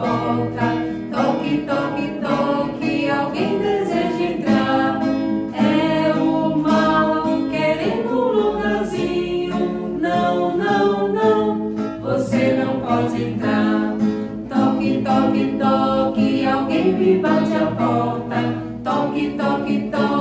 porta. Toque, toque, toque, alguém deseja entrar. É o mal querendo um lugarzinho. Não, não, não, você não pode entrar. Toque, toque, toque, alguém me bate a porta. Toque, toque, toque.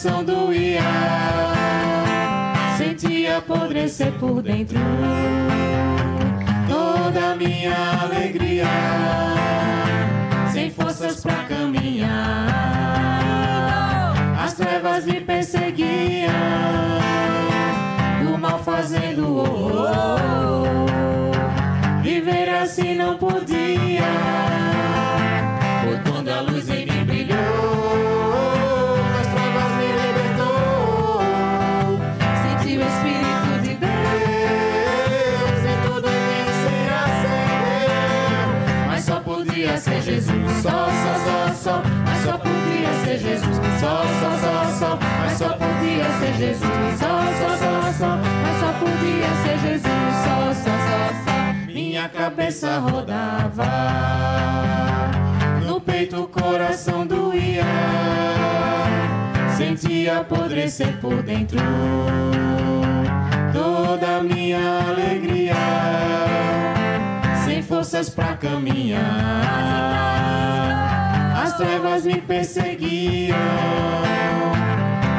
coração doía, sentia apodrecer por dentro. Toda minha alegria, sem forças pra caminhar. As trevas me perseguiam, o mal fazendo horror. Viver assim não podia, por quando a luz em mim Jesus, só, só, só, só, mas só podia ser Jesus, só, só, só, só, mas só podia ser Jesus, só, só, só, só. Minha cabeça rodava, no peito o coração doía, sentia apodrecer por dentro. Toda minha alegria, sem forças pra caminhar trevas me perseguiam,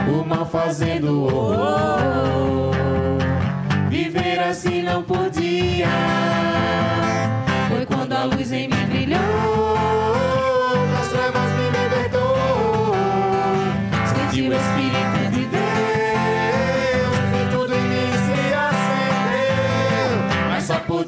o mal fazendo horror. Viver assim não podia, foi quando a luz em mim brilhou. as trevas me libertou, senti o Espírito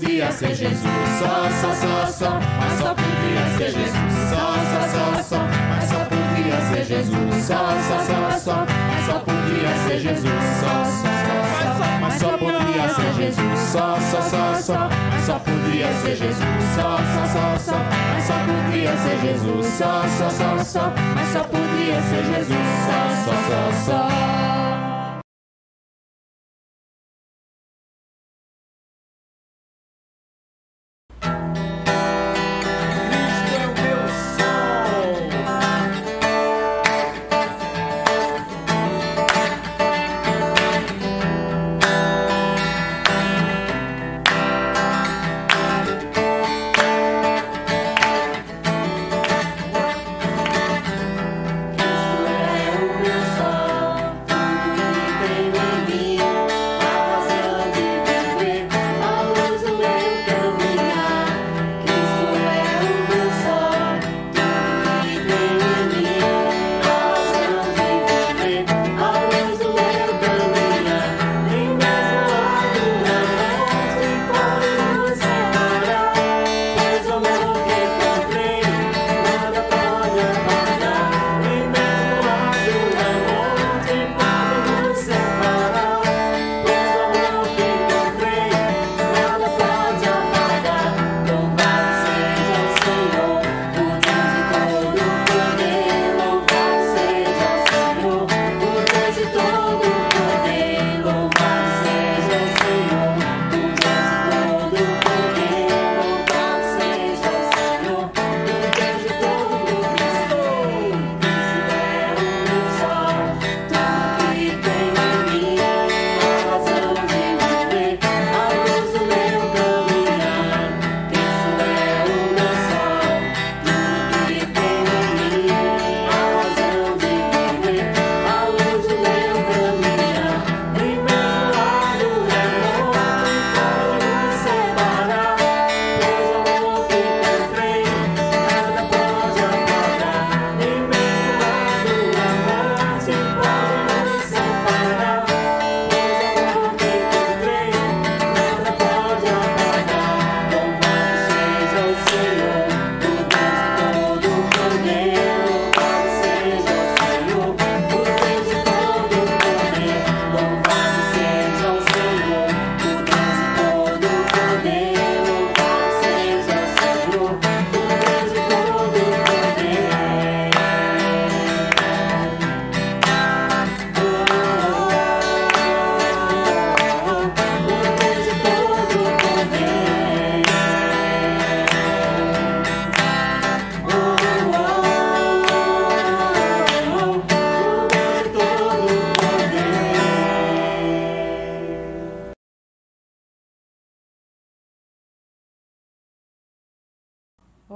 podia ser Jesus, só, só, só, só, mas só podia ser Jesus, só, só, só, só, mas só podia ser Jesus, só, só, só, só, mas só podia ser Jesus, só, só, só, mas só podia ser Jesus, só, só, só, só, mas só podia ser Jesus, só, só, só, só, mas só podia ser Jesus, só, só, só, só, mas só podia ser Jesus, só, só, só, só.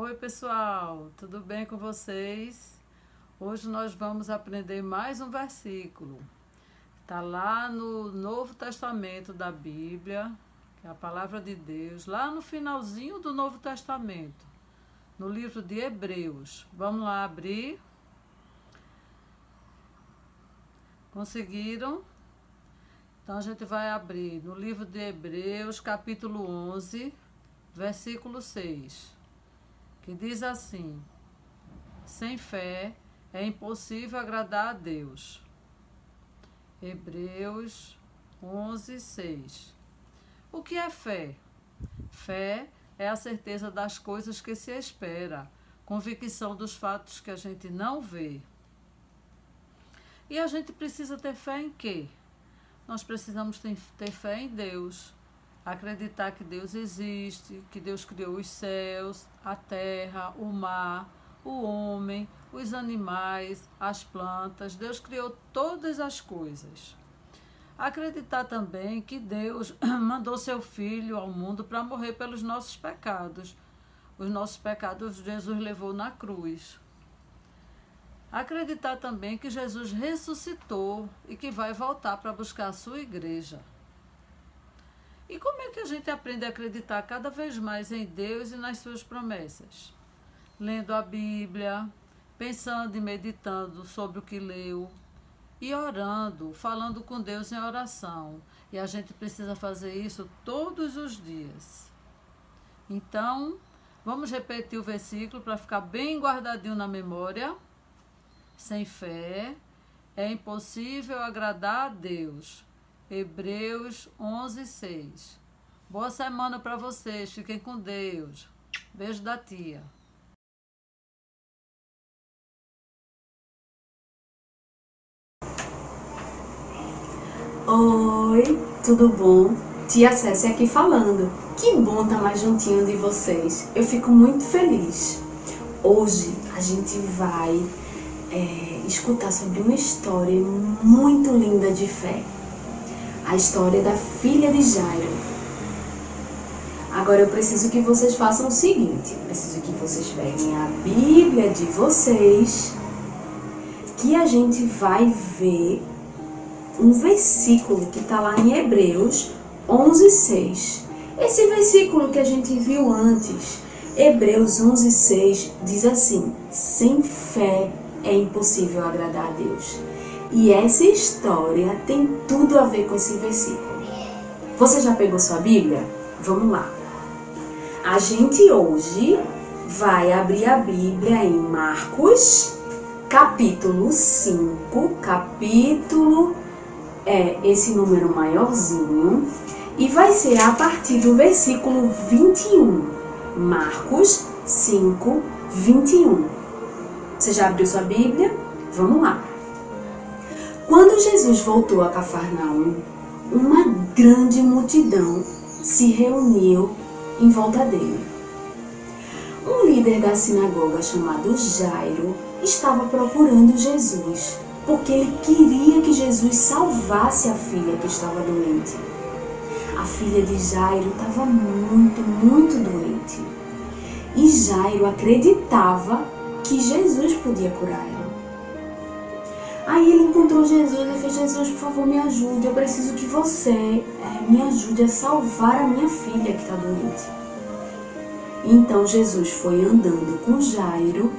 Oi, pessoal, tudo bem com vocês? Hoje nós vamos aprender mais um versículo. Está lá no Novo Testamento da Bíblia, que é a palavra de Deus, lá no finalzinho do Novo Testamento, no livro de Hebreus. Vamos lá abrir. Conseguiram? Então a gente vai abrir no livro de Hebreus, capítulo 11, versículo 6, que diz assim: Sem fé é impossível agradar a Deus. Hebreus 11, 6. O que é fé? Fé é a certeza das coisas que se espera, convicção dos fatos que a gente não vê. E a gente precisa ter fé em quê? Nós precisamos ter fé em Deus, acreditar que Deus existe, que Deus criou os céus, a terra, o mar, o homem, os animais, as plantas. Deus criou todas as coisas. Acreditar também que Deus mandou seu filho ao mundo para morrer pelos nossos pecados. Os nossos pecados Jesus levou na cruz. Acreditar também que Jesus ressuscitou e que vai voltar para buscar a sua igreja. E como é que a gente aprende a acreditar cada vez mais em Deus e nas suas promessas? Lendo a Bíblia, pensando e meditando sobre o que leu e orando, falando com Deus em oração. E a gente precisa fazer isso todos os dias. Então, vamos repetir o versículo para ficar bem guardadinho na memória. Sem fé é impossível agradar a Deus. Hebreus 11, 6. Boa semana para vocês. Fiquem com Deus. Beijo da tia. Oi, tudo bom? Tia Cécia aqui falando. Que bom estar mais juntinho de vocês. Eu fico muito feliz. Hoje a gente vai é, escutar sobre uma história muito linda de fé. A história da filha de Jairo. Agora eu preciso que vocês façam o seguinte: eu preciso que vocês peguem a Bíblia de vocês, que a gente vai ver um versículo que está lá em Hebreus 11:6. Esse versículo que a gente viu antes, Hebreus 11:6 diz assim: sem fé é impossível agradar a Deus. E essa história tem tudo a ver com esse versículo. Você já pegou sua Bíblia? Vamos lá. A gente hoje vai abrir a Bíblia em Marcos, capítulo 5, capítulo é esse número maiorzinho, e vai ser a partir do versículo 21. Marcos 5, 21. Você já abriu sua Bíblia? Vamos lá. Quando Jesus voltou a Cafarnaum, uma grande multidão se reuniu em volta dele. Um líder da sinagoga chamado Jairo estava procurando Jesus, porque ele queria que Jesus salvasse a filha que estava doente. A filha de Jairo estava muito, muito doente. E Jairo acreditava que Jesus podia curar ela. Aí ele encontrou Jesus e fez: Jesus, por favor, me ajude. Eu preciso que você é, me ajude a salvar a minha filha que está doente. Então Jesus foi andando com Jairo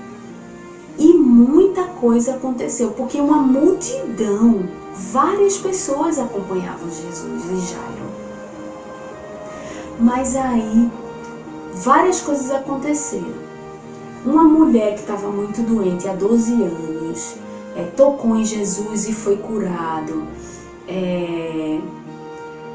e muita coisa aconteceu, porque uma multidão, várias pessoas acompanhavam Jesus e Jairo. Mas aí várias coisas aconteceram. Uma mulher que estava muito doente há 12 anos é, tocou em Jesus e foi curado. É,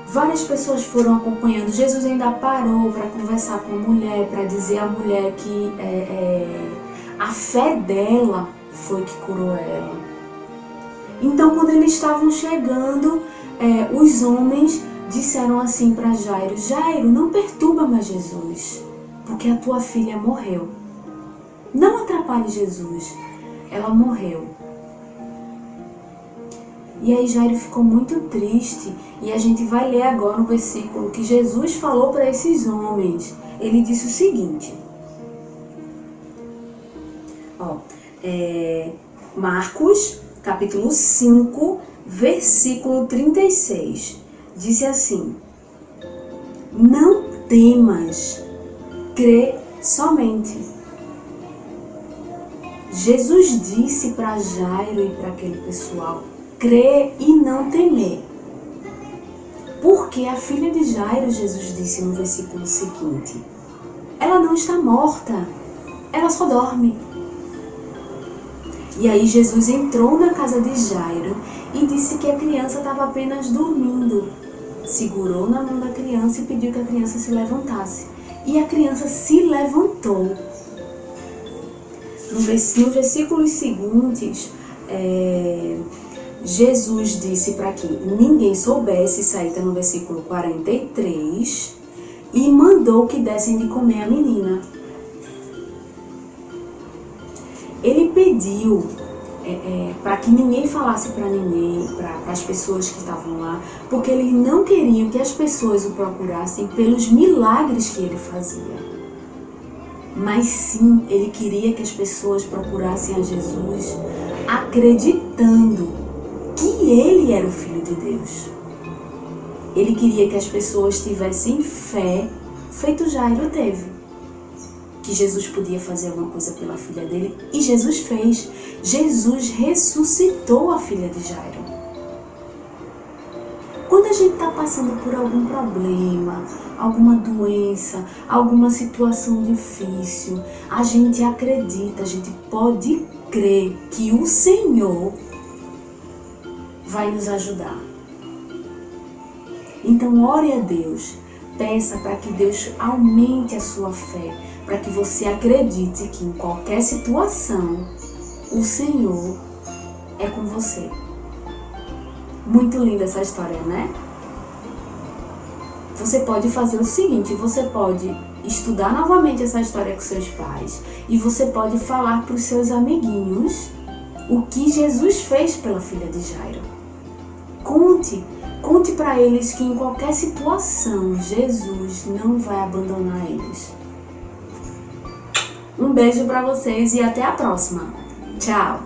várias pessoas foram acompanhando. Jesus ainda parou para conversar com a mulher, para dizer à mulher que é, é, a fé dela foi que curou ela. Então, quando eles estavam chegando, é, os homens disseram assim para Jairo: Jairo, não perturba mais Jesus, porque a tua filha morreu. Não atrapalhe Jesus. Ela morreu. E aí Jairo ficou muito triste. E a gente vai ler agora o versículo que Jesus falou para esses homens. Ele disse o seguinte: Ó, é, Marcos, capítulo 5, versículo 36. Disse assim: Não temas, crê somente. Jesus disse para Jairo e para aquele pessoal: crê e não temer. Porque a filha de Jairo, Jesus disse no versículo seguinte: ela não está morta, ela só dorme. E aí Jesus entrou na casa de Jairo e disse que a criança estava apenas dormindo. Segurou na mão da criança e pediu que a criança se levantasse. E a criança se levantou. No versículos seguintes, é, Jesus disse para que ninguém soubesse, isso aí está no versículo 43, e mandou que dessem de comer a menina. Ele pediu é, é, para que ninguém falasse para ninguém, para as pessoas que estavam lá, porque eles não queriam que as pessoas o procurassem pelos milagres que ele fazia. Mas sim, ele queria que as pessoas procurassem a Jesus acreditando que ele era o Filho de Deus. Ele queria que as pessoas tivessem fé, feito Jairo teve. Que Jesus podia fazer alguma coisa pela filha dele. E Jesus fez. Jesus ressuscitou a filha de Jairo. Quando a gente está passando por algum problema, alguma doença, alguma situação difícil, a gente acredita, a gente pode crer que o Senhor vai nos ajudar. Então, ore a Deus, peça para que Deus aumente a sua fé, para que você acredite que em qualquer situação o Senhor é com você. Muito linda essa história, né? Você pode fazer o seguinte: você pode estudar novamente essa história com seus pais e você pode falar para os seus amiguinhos o que Jesus fez pela filha de Jairo. Conte Conte para eles que em qualquer situação Jesus não vai abandonar eles. Um beijo para vocês e até a próxima. Tchau.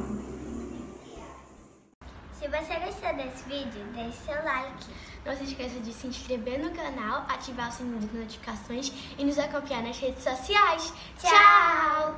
Se você gostou desse vídeo, deixe seu like. Não se esqueça de se inscrever no canal, ativar o sininho de notificações e nos acompanhar nas redes sociais. Tchau.